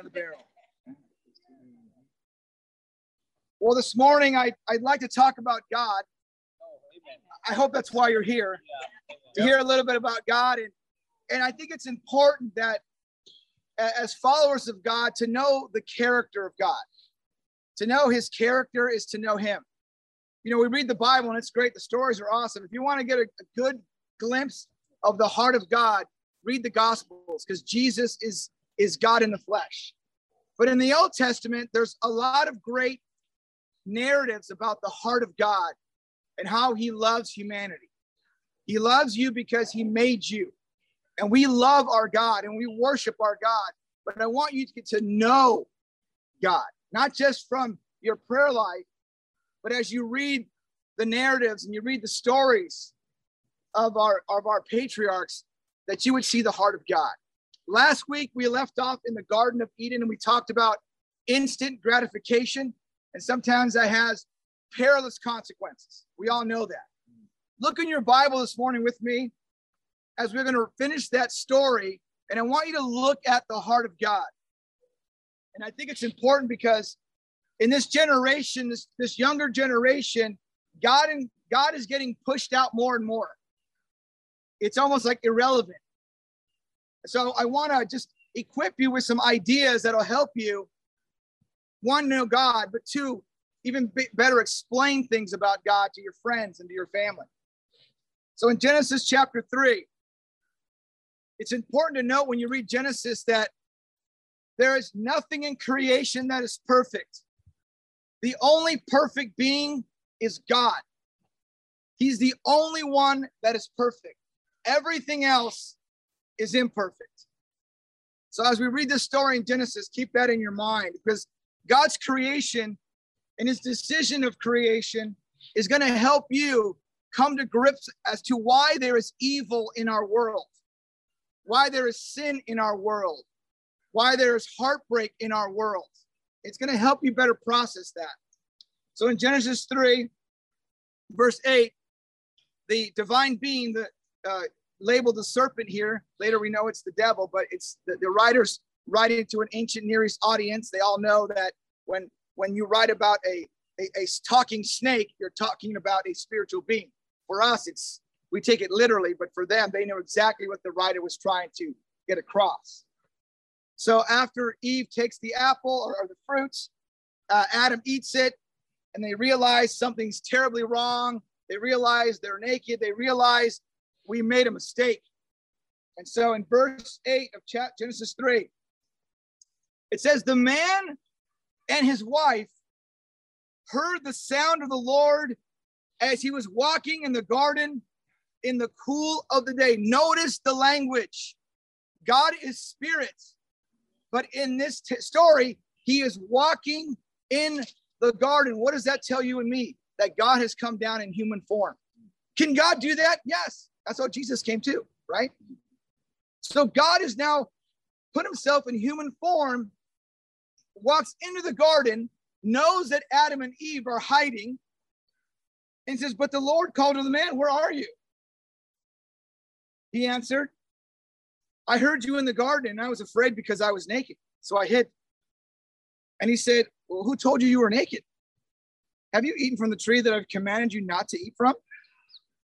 of the barrel. Well, this morning I, I'd like to talk about God. I hope that's why you're here to hear a little bit about God. And, and I think it's important that as followers of God to know the character of God. To know his character is to know him. You know, we read the Bible and it's great. The stories are awesome. If you want to get a, a good glimpse of the heart of God, read the Gospels because Jesus is, is God in the flesh. But in the Old Testament, there's a lot of great narratives about the heart of God and how he loves humanity. He loves you because he made you. And we love our God and we worship our God. But I want you to get to know God, not just from your prayer life, but as you read the narratives and you read the stories of our of our patriarchs, that you would see the heart of God. Last week we left off in the Garden of Eden and we talked about instant gratification, and sometimes that has perilous consequences. We all know that. Look in your Bible this morning with me as we're going to finish that story, and I want you to look at the heart of God. And I think it's important because in this generation, this, this younger generation, God and God is getting pushed out more and more. It's almost like irrelevant. So I want to just equip you with some ideas that'll help you one know God, but two even better explain things about God to your friends and to your family. So in Genesis chapter 3, it's important to note when you read Genesis that there is nothing in creation that is perfect. The only perfect being is God. He's the only one that is perfect. Everything else is imperfect. So, as we read this story in Genesis, keep that in your mind because God's creation and his decision of creation is going to help you come to grips as to why there is evil in our world, why there is sin in our world, why there is heartbreak in our world. It's going to help you better process that. So in Genesis 3, verse 8, the divine being that uh, labeled the serpent here, later we know it's the devil, but it's the, the writers writing to an ancient Near East audience. They all know that when when you write about a, a, a talking snake, you're talking about a spiritual being. For us, it's we take it literally, but for them, they know exactly what the writer was trying to get across. So after Eve takes the apple or, or the fruits, uh, Adam eats it, and they realize something's terribly wrong. They realize they're naked. They realize we made a mistake. And so in verse 8 of Genesis 3, it says, The man and his wife heard the sound of the Lord as he was walking in the garden in the cool of the day. Notice the language. God is spirit. But in this t- story, he is walking in the garden. What does that tell you and me? That God has come down in human form. Can God do that? Yes. That's how Jesus came too, right? So God has now put himself in human form, walks into the garden, knows that Adam and Eve are hiding, and says, But the Lord called to the man, Where are you? He answered, I heard you in the garden and I was afraid because I was naked. So I hid. And he said, Well, who told you you were naked? Have you eaten from the tree that I've commanded you not to eat from?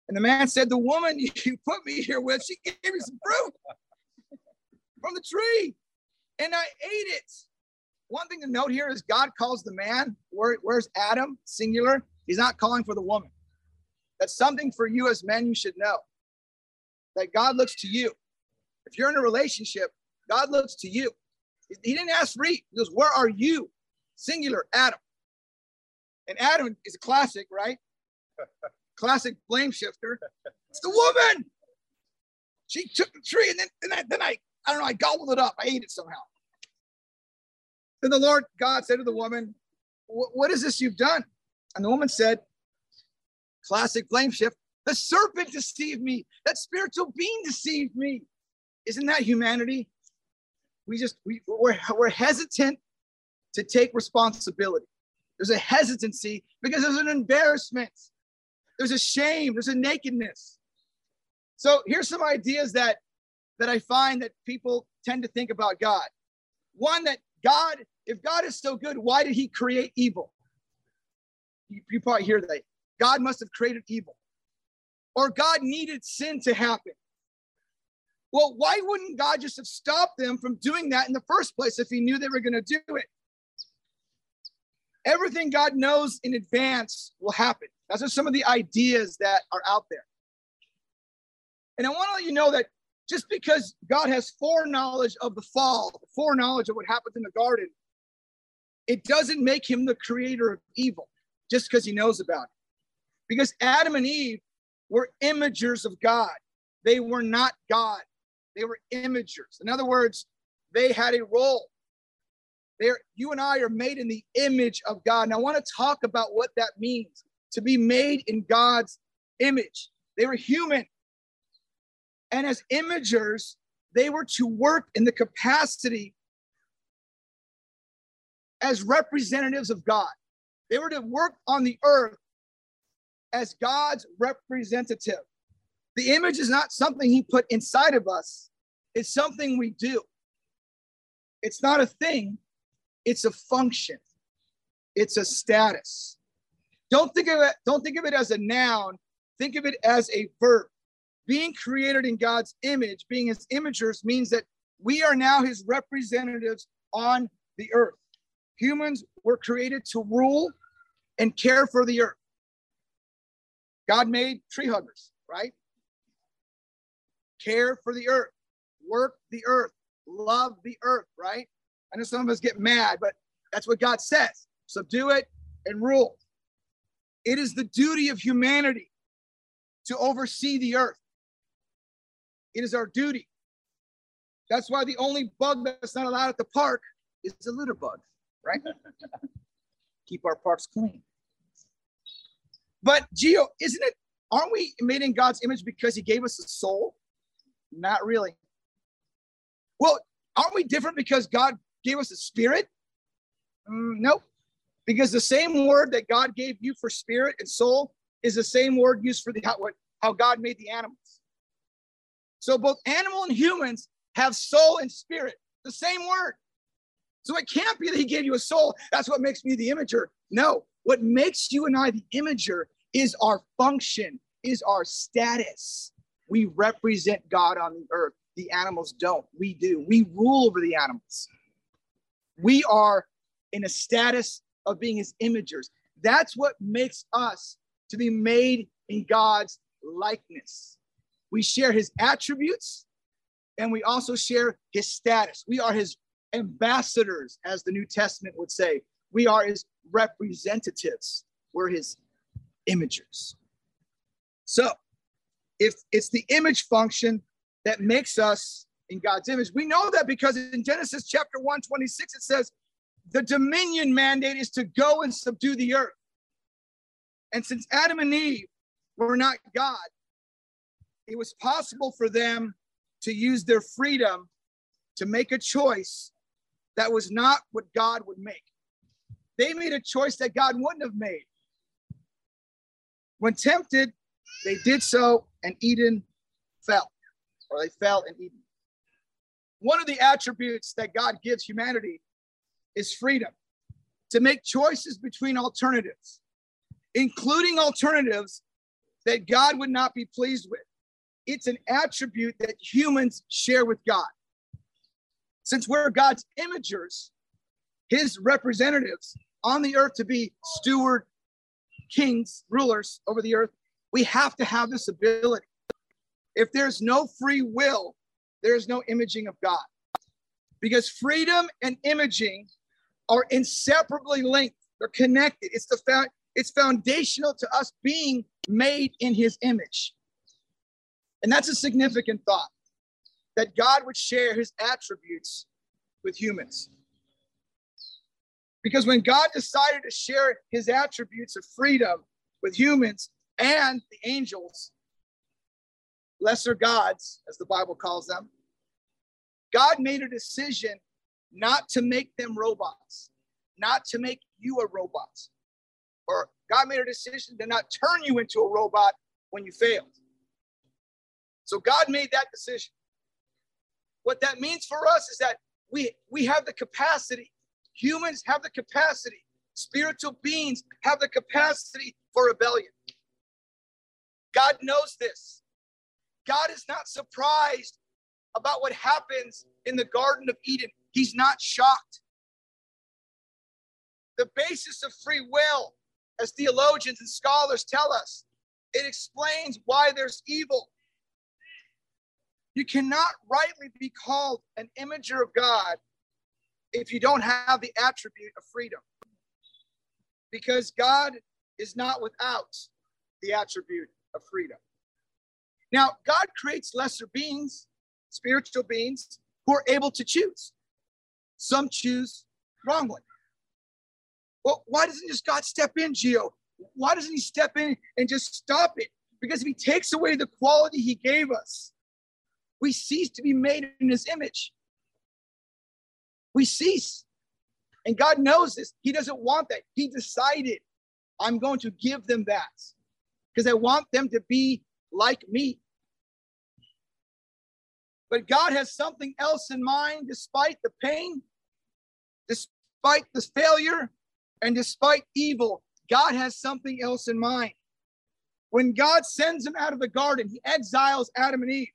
And the man said, The woman you put me here with, she gave me some fruit from the tree, and I ate it. One thing to note here is God calls the man, where, where's Adam, singular? He's not calling for the woman. That's something for you as men you should know that God looks to you. If you're in a relationship, God looks to you. He didn't ask for Eve. He goes, Where are you? Singular, Adam. And Adam is a classic, right? Classic blame shifter. It's the woman. She took the tree and then, then, I, then I, I don't know, I gobbled it up. I ate it somehow. Then the Lord God said to the woman, What is this you've done? And the woman said, Classic blame shift. The serpent deceived me. That spiritual being deceived me. Isn't that humanity? We just, we, we're, we're hesitant to take responsibility. There's a hesitancy because there's an embarrassment. There's a shame. There's a nakedness. So here's some ideas that that I find that people tend to think about God. One that God, if God is so good, why did he create evil? You, you probably hear that. God must have created evil. Or God needed sin to happen. Well, why wouldn't God just have stopped them from doing that in the first place if he knew they were going to do it? Everything God knows in advance will happen. That's just some of the ideas that are out there. And I want to let you know that just because God has foreknowledge of the fall, foreknowledge of what happens in the garden, it doesn't make him the creator of evil just because he knows about it. Because Adam and Eve were imagers of God, they were not God, they were imagers. In other words, they had a role. There, you and I are made in the image of God. And I want to talk about what that means to be made in God's image. They were human. And as imagers, they were to work in the capacity as representatives of God. They were to work on the earth as God's representative. The image is not something he put inside of us, it's something we do. It's not a thing, it's a function. It's a status. Don't think of it, don't think of it as a noun, think of it as a verb being created in God's image, being his imagers, means that we are now his representatives on the earth. Humans were created to rule and care for the earth. God made tree huggers, right? Care for the earth, work the earth, love the earth, right? I know some of us get mad, but that's what God says. Subdue it and rule. It is the duty of humanity to oversee the earth. It is our duty. That's why the only bug that's not allowed at the park is the litter bug, right? Keep our parks clean. But Geo, isn't it? Aren't we made in God's image because He gave us a soul? Not really. Well, aren't we different because God gave us a spirit? Mm, nope. Because the same word that God gave you for spirit and soul is the same word used for the how, how God made the animals. So both animal and humans have soul and spirit, the same word. So it can't be that he gave you a soul. That's what makes me the imager. No, what makes you and I the imager is our function, is our status. We represent God on the earth. The animals don't. We do. We rule over the animals. We are in a status of being his imagers. That's what makes us to be made in God's likeness. We share his attributes and we also share his status. We are his ambassadors, as the New Testament would say. We are his representatives. We're his imagers. So, if it's the image function that makes us in God's image, we know that because in Genesis chapter 1, 26, it says, the dominion mandate is to go and subdue the earth. And since Adam and Eve were not God, it was possible for them to use their freedom to make a choice that was not what God would make. They made a choice that God wouldn't have made. When tempted, they did so, and Eden fell, or they fell in Eden. One of the attributes that God gives humanity is freedom to make choices between alternatives, including alternatives that God would not be pleased with it's an attribute that humans share with God. Since we're God's imagers, his representatives on the earth to be steward, kings, rulers over the earth, we have to have this ability. If there's no free will, there's no imaging of God. Because freedom and imaging are inseparably linked. They're connected. It's the fact it's foundational to us being made in his image. And that's a significant thought that God would share his attributes with humans. Because when God decided to share his attributes of freedom with humans and the angels, lesser gods, as the Bible calls them, God made a decision not to make them robots, not to make you a robot. Or God made a decision to not turn you into a robot when you failed. So God made that decision. What that means for us is that we we have the capacity Humans have the capacity, spiritual beings have the capacity for rebellion. God knows this. God is not surprised about what happens in the Garden of Eden. He's not shocked. The basis of free will, as theologians and scholars tell us, it explains why there's evil. You cannot rightly be called an imager of God if you don't have the attribute of freedom. Because God is not without the attribute of freedom. Now, God creates lesser beings, spiritual beings, who are able to choose. Some choose wrongly. Well, why doesn't just God step in, Geo? Why doesn't He step in and just stop it? Because if He takes away the quality He gave us, we cease to be made in His image. We cease. And God knows this. He doesn't want that. He decided, I'm going to give them that because I want them to be like me. But God has something else in mind despite the pain, despite the failure, and despite evil. God has something else in mind. When God sends them out of the garden, he exiles Adam and Eve.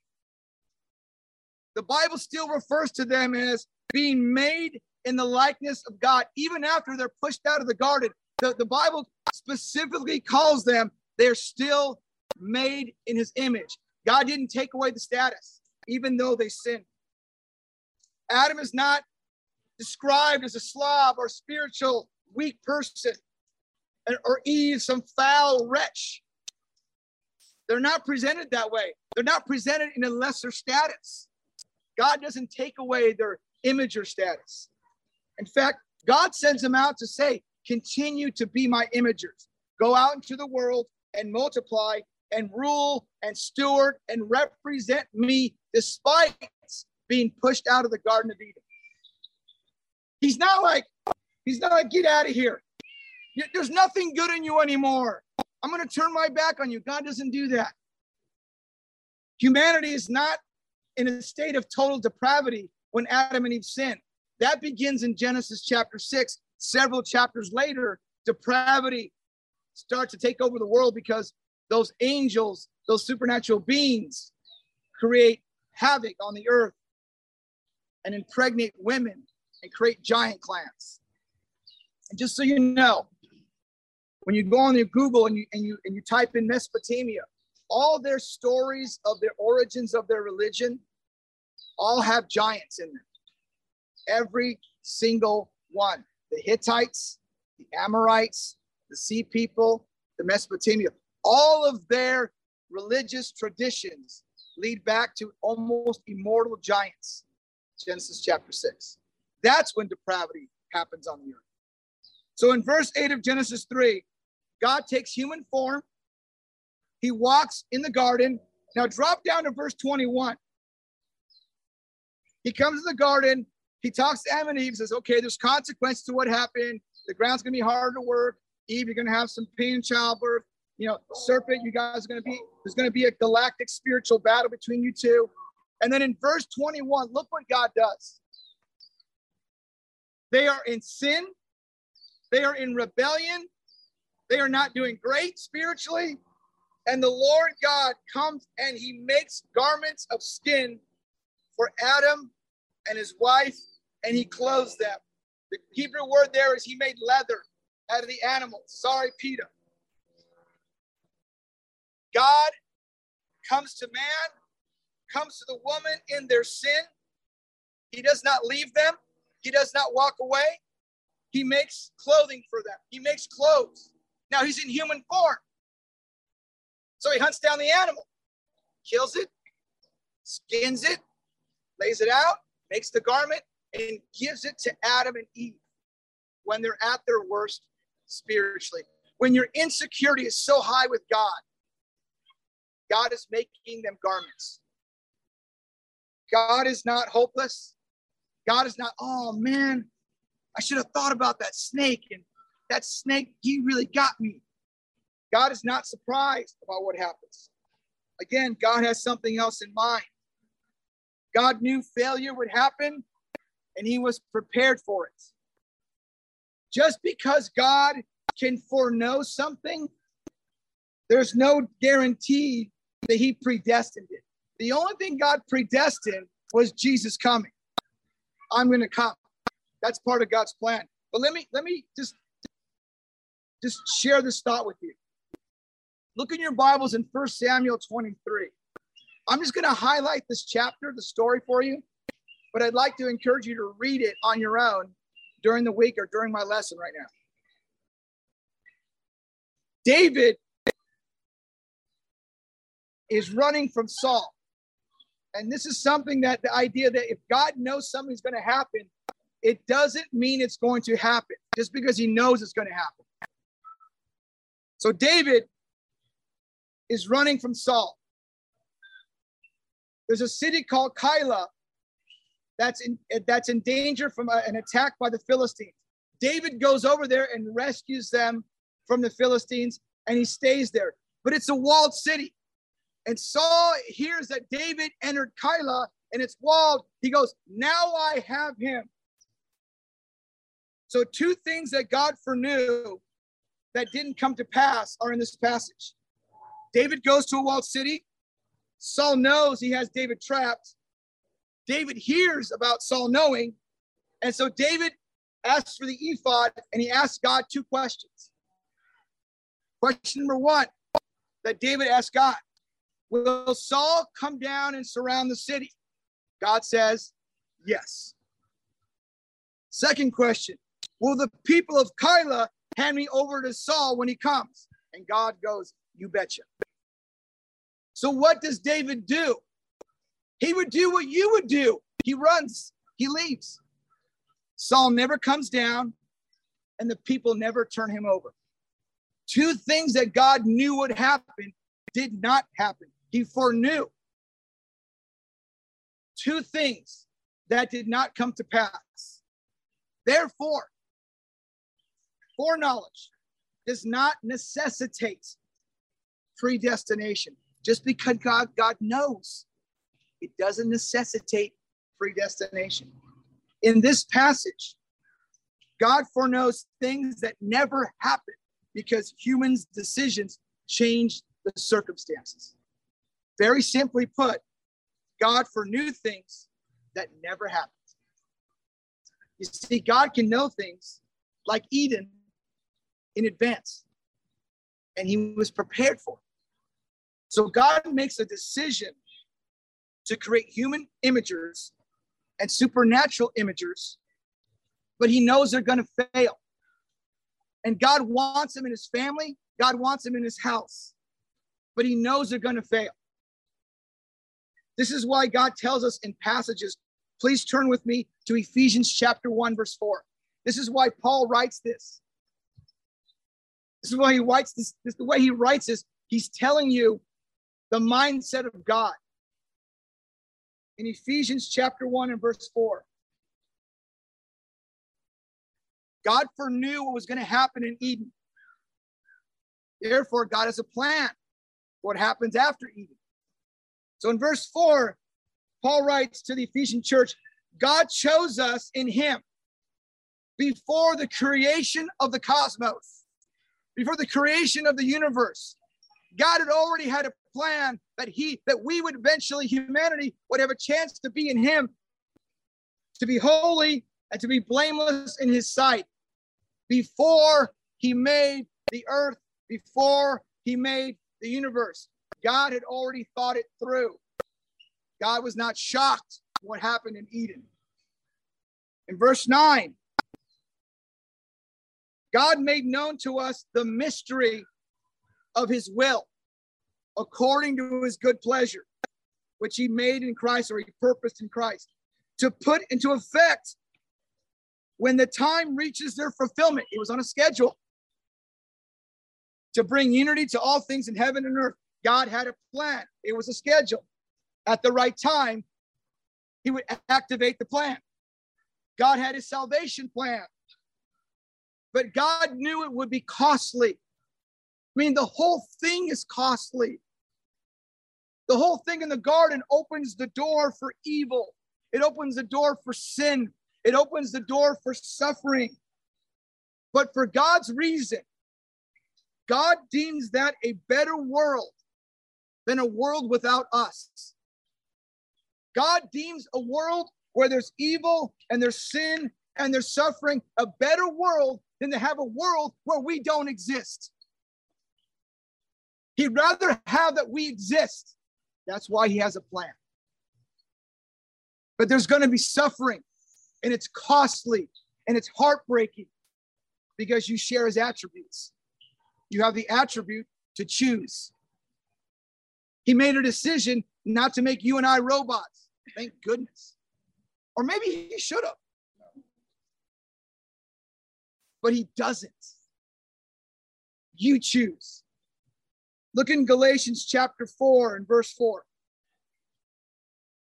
The Bible still refers to them as being made in the likeness of God, even after they're pushed out of the garden. The, the Bible specifically calls them, they're still made in his image. God didn't take away the status, even though they sinned. Adam is not described as a slob or spiritual weak person, or Eve some foul wretch. They're not presented that way. They're not presented in a lesser status. God doesn't take away their imager status. In fact, God sends them out to say, continue to be my imagers. Go out into the world and multiply and rule and steward and represent me despite being pushed out of the Garden of Eden. He's not like, he's not like, get out of here. There's nothing good in you anymore. I'm going to turn my back on you. God doesn't do that. Humanity is not in a state of total depravity when Adam and Eve sinned. That begins in Genesis chapter 6. Several chapters later, depravity starts to take over the world because those angels, those supernatural beings, create havoc on the earth and impregnate women and create giant clans. And just so you know, when you go on your Google and you and you and you type in Mesopotamia, all their stories of their origins of their religion all have giants in them. Every single one. The Hittites, the Amorites, the Sea People, the Mesopotamia, all of their religious traditions lead back to almost immortal giants. Genesis chapter 6. That's when depravity happens on the earth. So in verse 8 of Genesis 3, God takes human form. He walks in the garden. Now drop down to verse 21. He comes to the garden. He talks to Adam and Eve, says, okay, there's consequences to what happened. The ground's going to be hard to work. Eve, you're going to have some pain in childbirth. You know, serpent, you guys are going to be, there's going to be a galactic spiritual battle between you two. And then in verse 21, look what God does. They are in sin. They are in rebellion. They are not doing great spiritually. And the Lord God comes and he makes garments of skin for Adam and his wife, and he clothes them. The Hebrew word there is he made leather out of the animals. Sorry, Peter. God comes to man, comes to the woman in their sin. He does not leave them, he does not walk away. He makes clothing for them, he makes clothes. Now he's in human form. So he hunts down the animal, kills it, skins it, lays it out, makes the garment, and gives it to Adam and Eve when they're at their worst spiritually. When your insecurity is so high with God, God is making them garments. God is not hopeless. God is not, oh man, I should have thought about that snake. And that snake, he really got me. God is not surprised about what happens. Again, God has something else in mind. God knew failure would happen and he was prepared for it. Just because God can foreknow something, there's no guarantee that he predestined it. The only thing God predestined was Jesus coming. I'm going to come. That's part of God's plan. But let me let me just just share this thought with you. Look in your Bibles in First Samuel 23. I'm just going to highlight this chapter, the story for you, but I'd like to encourage you to read it on your own during the week or during my lesson right now. David is running from Saul. And this is something that the idea that if God knows something's going to happen, it doesn't mean it's going to happen just because he knows it's going to happen. So David is running from Saul. There's a city called Keilah that's in that's in danger from a, an attack by the Philistines. David goes over there and rescues them from the Philistines, and he stays there. But it's a walled city. And Saul hears that David entered Keilah and it's walled. He goes, Now I have him. So, two things that God foreknew that didn't come to pass are in this passage. David goes to a walled city. Saul knows he has David trapped. David hears about Saul knowing. And so David asks for the ephod and he asks God two questions. Question number one that David asked God Will Saul come down and surround the city? God says, Yes. Second question Will the people of Keilah hand me over to Saul when he comes? And God goes, You betcha. So, what does David do? He would do what you would do. He runs, he leaves. Saul never comes down, and the people never turn him over. Two things that God knew would happen did not happen. He foreknew two things that did not come to pass. Therefore, foreknowledge does not necessitate predestination. Just because God, God knows, it doesn't necessitate predestination. In this passage, God foreknows things that never happen because humans' decisions change the circumstances. Very simply put, God foreknew things that never happened. You see, God can know things like Eden in advance, and he was prepared for it. So God makes a decision to create human imagers and supernatural imagers, but he knows they're going to fail. And God wants them in his family, God wants them in his house, but he knows they're going to fail. This is why God tells us in passages, please turn with me to Ephesians chapter 1, verse 4. This is why Paul writes this. This is why he writes this. This the way he writes this. He's telling you the mindset of God. In Ephesians chapter 1 and verse 4, God foreknew what was going to happen in Eden. Therefore, God has a plan for what happens after Eden. So in verse 4, Paul writes to the Ephesian church God chose us in Him before the creation of the cosmos, before the creation of the universe. God had already had a plan that he that we would eventually humanity would have a chance to be in him to be holy and to be blameless in his sight before he made the earth before he made the universe god had already thought it through god was not shocked what happened in eden in verse 9 god made known to us the mystery of his will according to his good pleasure, which he made in Christ or he purposed in Christ, to put into effect when the time reaches their fulfillment. It was on a schedule to bring unity to all things in heaven and earth. God had a plan, it was a schedule. At the right time, he would activate the plan. God had his salvation plan, but God knew it would be costly. I mean, the whole thing is costly. The whole thing in the garden opens the door for evil, it opens the door for sin, it opens the door for suffering. But for God's reason, God deems that a better world than a world without us. God deems a world where there's evil and there's sin and there's suffering a better world than to have a world where we don't exist. He'd rather have that we exist. That's why he has a plan. But there's going to be suffering, and it's costly and it's heartbreaking because you share his attributes. You have the attribute to choose. He made a decision not to make you and I robots. Thank goodness. Or maybe he should have. But he doesn't. You choose. Look in Galatians chapter 4 and verse 4.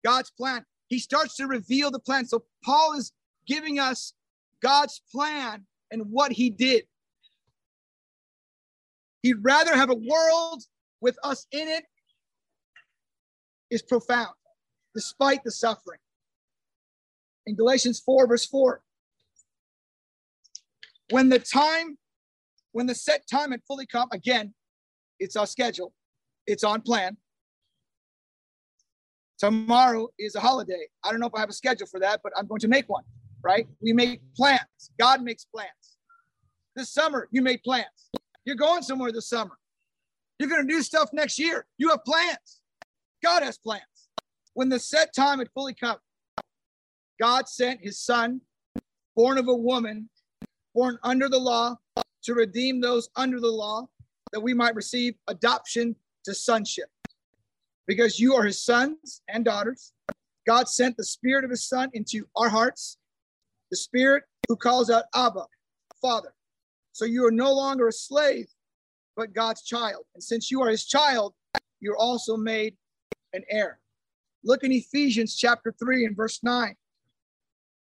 God's plan. He starts to reveal the plan. So Paul is giving us God's plan and what he did. He'd rather have a world with us in it is profound, despite the suffering. In Galatians 4, verse 4, when the time, when the set time had fully come, again, it's our schedule, it's on plan. Tomorrow is a holiday. I don't know if I have a schedule for that, but I'm going to make one, right? We make plans. God makes plans. This summer, you made plans. You're going somewhere this summer. You're going to do stuff next year. You have plans. God has plans. When the set time had fully come, God sent his son, born of a woman, born under the law, to redeem those under the law, that we might receive adoption to sonship. Because you are his sons and daughters, God sent the spirit of his son into our hearts, the spirit who calls out Abba, Father. So you are no longer a slave, but God's child. And since you are his child, you're also made an heir. Look in Ephesians chapter 3 and verse 9.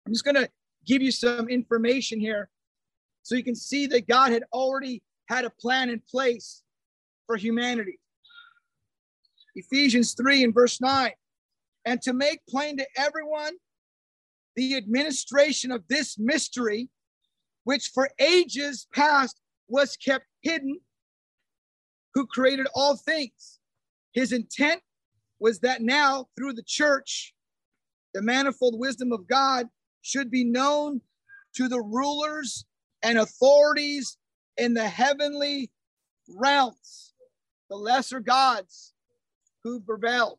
I'm just going to give you some information here so you can see that God had already had a plan in place for humanity. Ephesians 3 and verse 9. And to make plain to everyone the administration of this mystery, which for ages past was kept hidden, who created all things. His intent was that now, through the church, the manifold wisdom of God should be known to the rulers and authorities in the heavenly realms, the lesser gods who prevailed,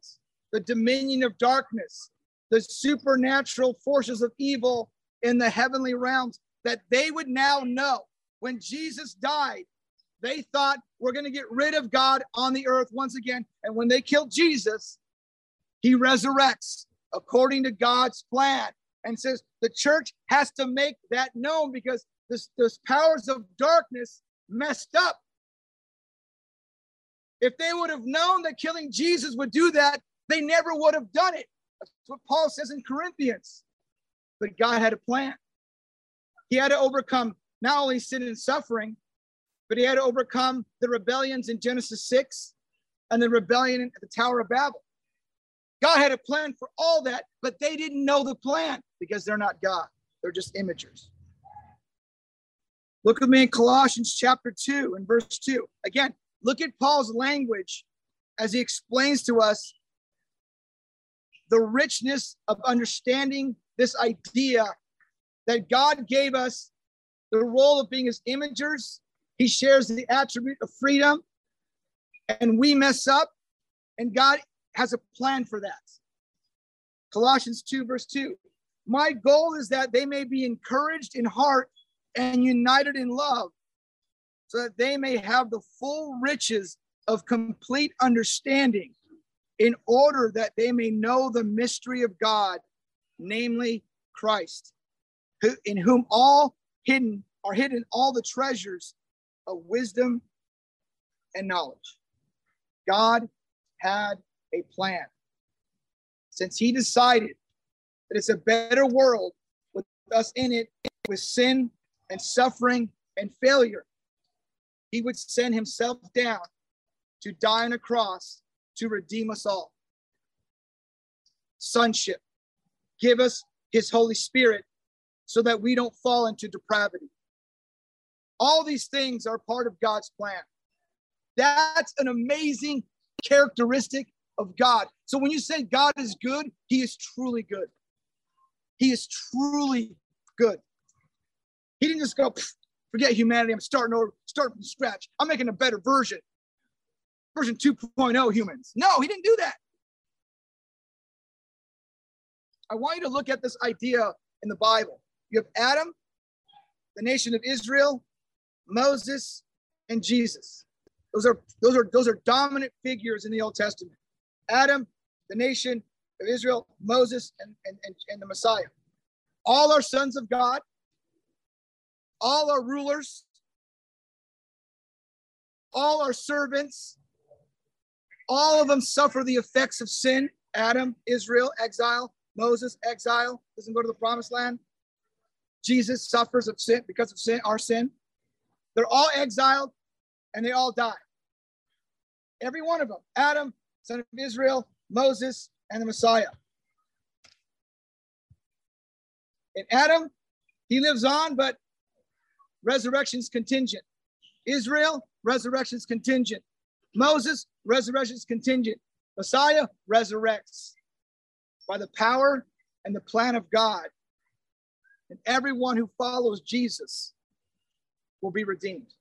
the dominion of darkness, the supernatural forces of evil in the heavenly realms, that they would now know when Jesus died, they thought we're going to get rid of God on the earth once again. And when they killed Jesus, he resurrects according to God's plan and says the church has to make that known because this, powers of darkness messed up. If they would have known that killing Jesus would do that, they never would have done it. That's what Paul says in Corinthians. But God had a plan. He had to overcome not only sin and suffering, but he had to overcome the rebellions in Genesis 6 and the rebellion at the Tower of Babel. God had a plan for all that, but they didn't know the plan because they're not God. They're just imagers. Look with me in Colossians chapter 2 and verse 2. Again, look at Paul's language as he explains to us the richness of understanding this idea that God gave us the role of being his imagers. He shares the attribute of freedom, and we mess up, and God has a plan for that. Colossians 2, verse 2. My goal is that they may be encouraged in heart and united in love, so that they may have the full riches of complete understanding, in order that they may know the mystery of God, namely Christ, who, in whom all hidden are hidden all the treasures of wisdom and knowledge. God had a plan. Since he decided that it's a better world with us in it, with sin and suffering and failure, he would send himself down to die on a cross to redeem us all. Sonship, give us his Holy Spirit so that we don't fall into depravity. All these things are part of God's plan. That's an amazing characteristic of God. So when you say God is good, he is truly good. He is truly good. He didn't just go, forget humanity. I'm starting over, starting from scratch. I'm making a better version. Version 2.0 humans. No, he didn't do that. I want you to look at this idea in the Bible. You have Adam, the nation of Israel, Moses, and Jesus. Those are those are those are dominant figures in the Old Testament. Adam, the nation of Israel, Moses, and, and, and, and the Messiah. All are sons of God. All are rulers. All are servants. All of them suffer the effects of sin. Adam, Israel, exile. Moses, exile, doesn't go to the promised land. Jesus suffers of sin because of sin, our sin. They're all exiled and they all die. Every one of them. Adam, son of Israel, Moses, and the Messiah. And Adam, he lives on, but resurrection's contingent. Israel, resurrection's contingent. Moses, resurrection's contingent. Messiah resurrects by the power and the plan of God. And everyone who follows Jesus will be redeemed.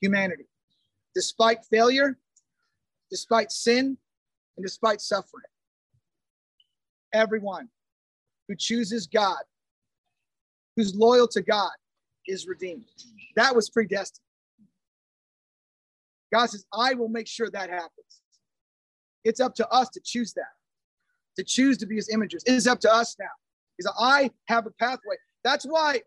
Humanity. Despite failure, despite sin, and despite suffering. Everyone who chooses God, who's loyal to God, is redeemed. That was predestined. God says, I will make sure that happens. It's up to us to choose that to choose to be his imagers. It is up to us now. Because I have a pathway. That's why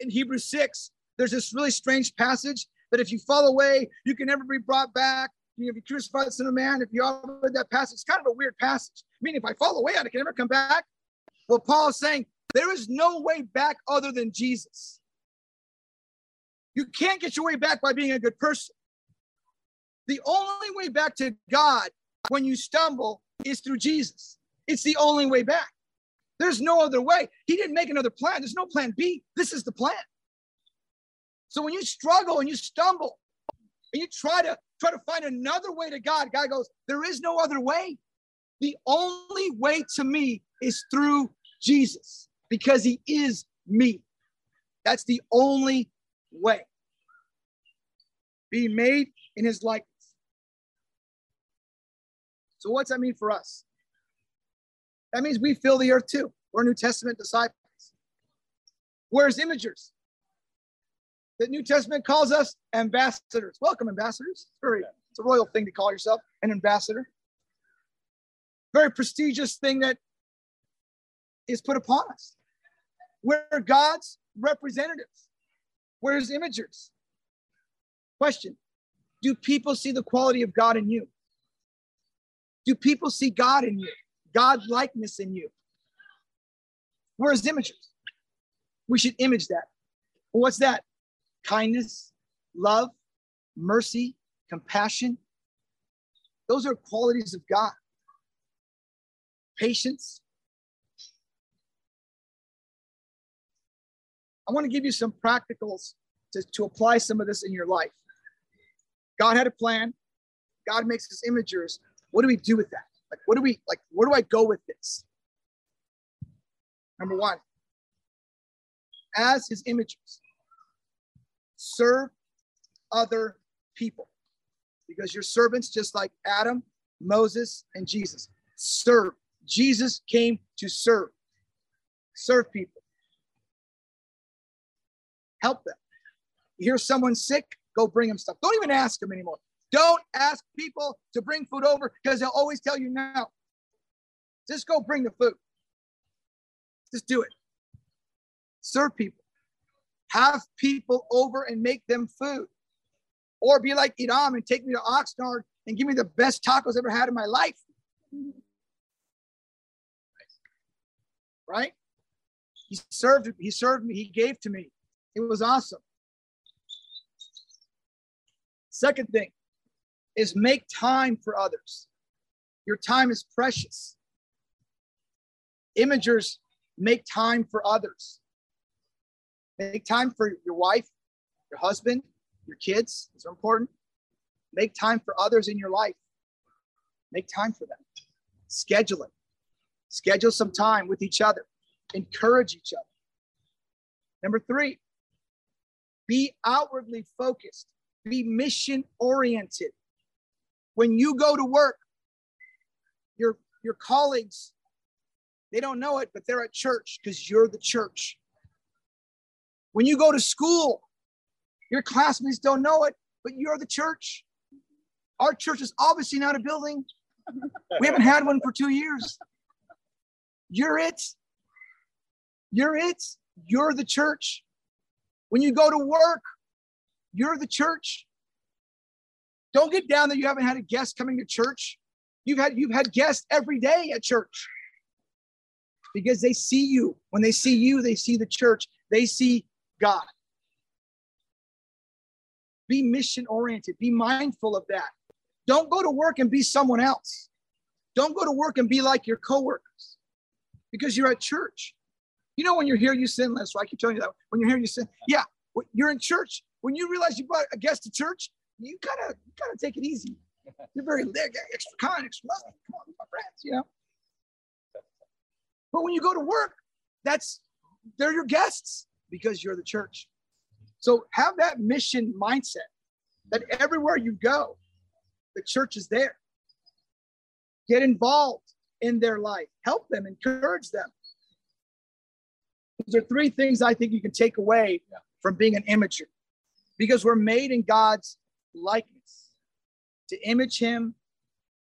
in Hebrews 6, there's this really strange passage that if you fall away, you can never be brought back. You know, if you crucify the Son of Man, if you all read that passage, it's kind of a weird passage. I mean, if I fall away, I can never come back. Well, Paul is saying there is no way back other than Jesus. You can't get your way back by being a good person. The only way back to God when you stumble is through Jesus. It's the only way back. There's no other way. He didn't make another plan. There's no plan B. This is the plan. So when you struggle and you stumble and you try to try to find another way to God, God goes, there is no other way. The only way to me is through Jesus because he is me. That's the only way. Be made in his likeness. So what's that mean for us? That means we fill the earth too. We're New Testament disciples. Where's imagers? The New Testament calls us ambassadors. Welcome, ambassadors. It's very it's a royal thing to call yourself an ambassador. Very prestigious thing that is put upon us. We're God's representatives. Where's imagers? Question Do people see the quality of God in you? Do people see God in you? God likeness in you? Where's images? We should image that. What's that? Kindness, love, mercy, compassion. Those are qualities of God. Patience. I want to give you some practicals to, to apply some of this in your life. God had a plan. God makes us imagers. What do we do with that? Like, what do we like? Where do I go with this? Number one, as his images, serve other people because you're servants just like Adam, Moses, and Jesus. Serve. Jesus came to serve. Serve people. Help them. You hear someone sick, go bring them stuff. Don't even ask them anymore. Don't ask people to bring food over because they'll always tell you no. Just go bring the food. Just do it. Serve people. Have people over and make them food. Or be like Edom and take me to Oxnard and give me the best tacos ever had in my life. Right? He served, he served me, he gave to me. It was awesome. Second thing, is make time for others. Your time is precious. Imagers make time for others. Make time for your wife, your husband, your kids. These are important. Make time for others in your life. Make time for them. Schedule it. Schedule some time with each other. Encourage each other. Number three, be outwardly focused, be mission oriented. When you go to work, your, your colleagues, they don't know it, but they're at church because you're the church. When you go to school, your classmates don't know it, but you're the church. Our church is obviously not a building. We haven't had one for two years. You're it. You're it. You're the church. When you go to work, you're the church. Don't get down that you haven't had a guest coming to church. You've had you've had guests every day at church. Because they see you. When they see you, they see the church. They see God. Be mission oriented. Be mindful of that. Don't go to work and be someone else. Don't go to work and be like your coworkers because you're at church. You know, when you're here, you sin less. So I keep telling you that. When you're here, you sin. Yeah, you're in church. When you realize you brought a guest to church, you gotta you gotta take it easy. You're very extra kind, extra. Come on, my friends, you know. But when you go to work, that's they're your guests because you're the church. So have that mission mindset that everywhere you go, the church is there. Get involved in their life, help them, encourage them. Those are three things I think you can take away from being an imager because we're made in God's likeness to image Him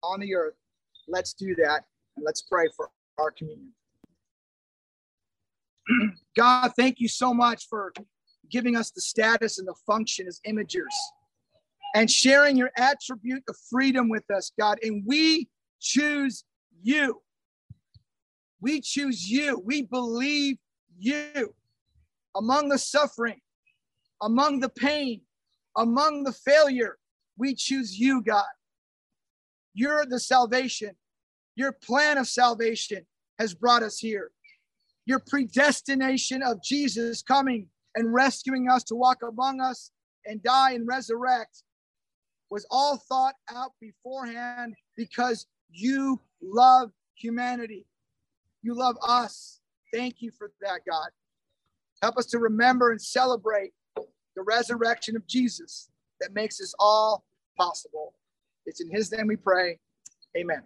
on the earth. Let's do that and let's pray for our communion. God, thank you so much for giving us the status and the function as imagers and sharing your attribute of freedom with us, God. And we choose you. We choose you. We believe you. Among the suffering, among the pain, among the failure, we choose you, God. You're the salvation. Your plan of salvation has brought us here. Your predestination of Jesus coming and rescuing us to walk among us and die and resurrect was all thought out beforehand because you love humanity. You love us. Thank you for that, God. Help us to remember and celebrate the resurrection of Jesus that makes this all possible. It's in his name we pray. Amen.